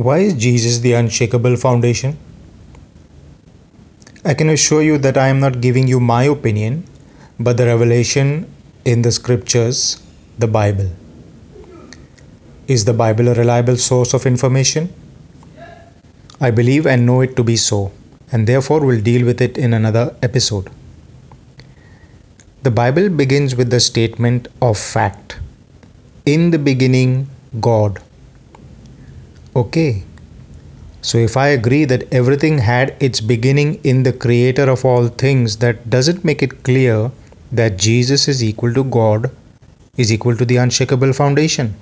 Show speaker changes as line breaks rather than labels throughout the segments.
Why is Jesus the unshakable foundation? I can assure you that I am not giving you my opinion, but the revelation in the scriptures, the Bible. Is the Bible a reliable source of information? I believe and know it to be so, and therefore will deal with it in another episode. The Bible begins with the statement of fact In the beginning, God. Okay, so if I agree that everything had its beginning in the creator of all things, that doesn't make it clear that Jesus is equal to God, is equal to the unshakable foundation.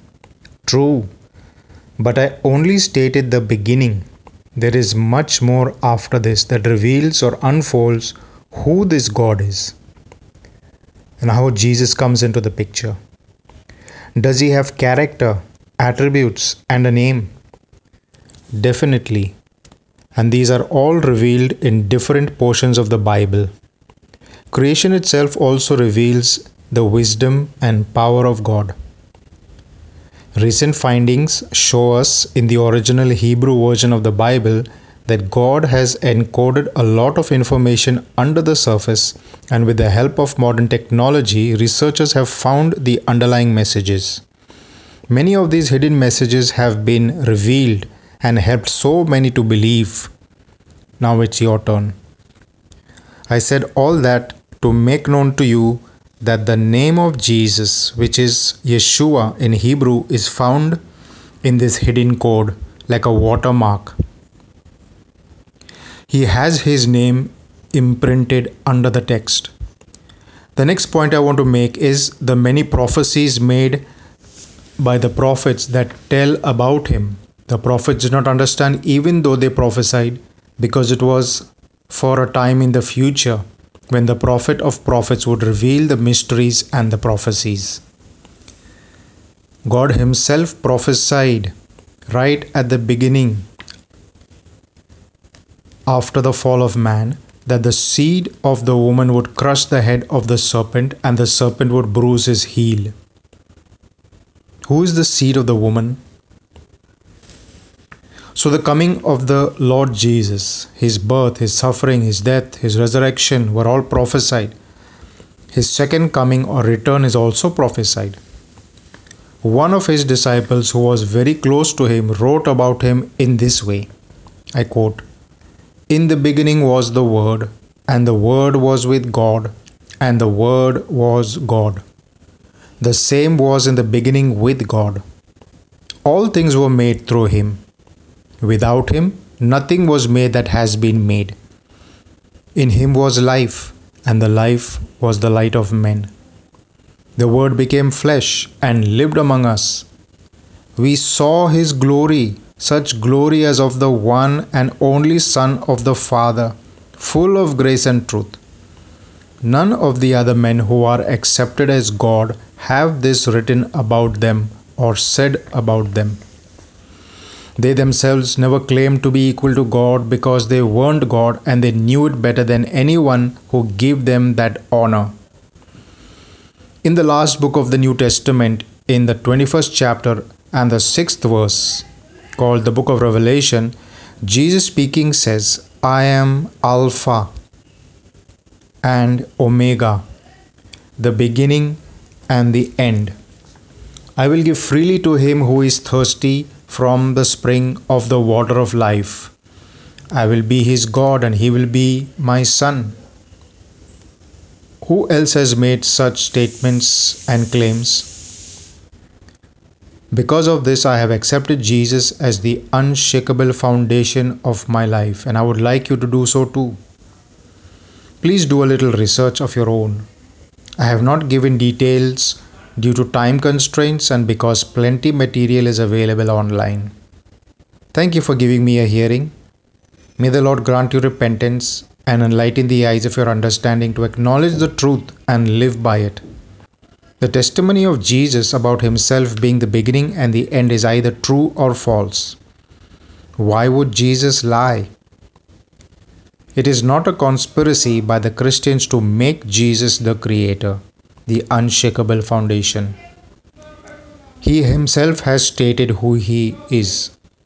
True, but I only stated the beginning. There is much more after this that reveals or unfolds who this God is and how Jesus comes into the picture. Does he have character, attributes, and a name? Definitely. And these are all revealed in different portions of the Bible. Creation itself also reveals the wisdom and power of God. Recent findings show us in the original Hebrew version of the Bible that God has encoded a lot of information under the surface, and with the help of modern technology, researchers have found the underlying messages. Many of these hidden messages have been revealed and helped so many to believe. Now it's your turn. I said all that to make known to you that the name of Jesus, which is Yeshua in Hebrew, is found in this hidden code like a watermark he has his name imprinted under the text. The next point I want to make is the many prophecies made by the prophets that tell about him. The prophets did not understand, even though they prophesied, because it was for a time in the future when the prophet of prophets would reveal the mysteries and the prophecies. God Himself prophesied right at the beginning after the fall of man that the seed of the woman would crush the head of the serpent and the serpent would bruise his heel. Who is the seed of the woman? So, the coming of the Lord Jesus, his birth, his suffering, his death, his resurrection were all prophesied. His second coming or return is also prophesied. One of his disciples, who was very close to him, wrote about him in this way I quote, in the beginning was the Word, and the Word was with God, and the Word was God. The same was in the beginning with God. All things were made through him. Without him, nothing was made that has been made. In him was life, and the life was the light of men. The Word became flesh and lived among us. We saw his glory such glory as of the one and only Son of the Father, full of grace and truth. None of the other men who are accepted as God have this written about them or said about them. They themselves never claimed to be equal to God because they weren't God and they knew it better than anyone who gave them that honor. In the last book of the New Testament, in the 21st chapter and the 6th verse, called the book of Revelation, Jesus speaking says, I am Alpha and Omega, the beginning and the end. I will give freely to him who is thirsty from the spring of the water of life. I will be his God and he will be my son. Who else has made such statements and claims? Because of this, I have accepted Jesus as the unshakable foundation of my life, and I would like you to do so too. Please do a little research of your own. I have not given details due to time constraints and because plenty material is available online. Thank you for giving me a hearing. May the Lord grant you repentance and enlighten the eyes of your understanding to acknowledge the truth and live by it. The testimony of Jesus about himself being the beginning and the end is either true or false. Why would Jesus lie? It is not a conspiracy by the Christians to make Jesus the Creator, the unshakable foundation. He himself has stated who he is.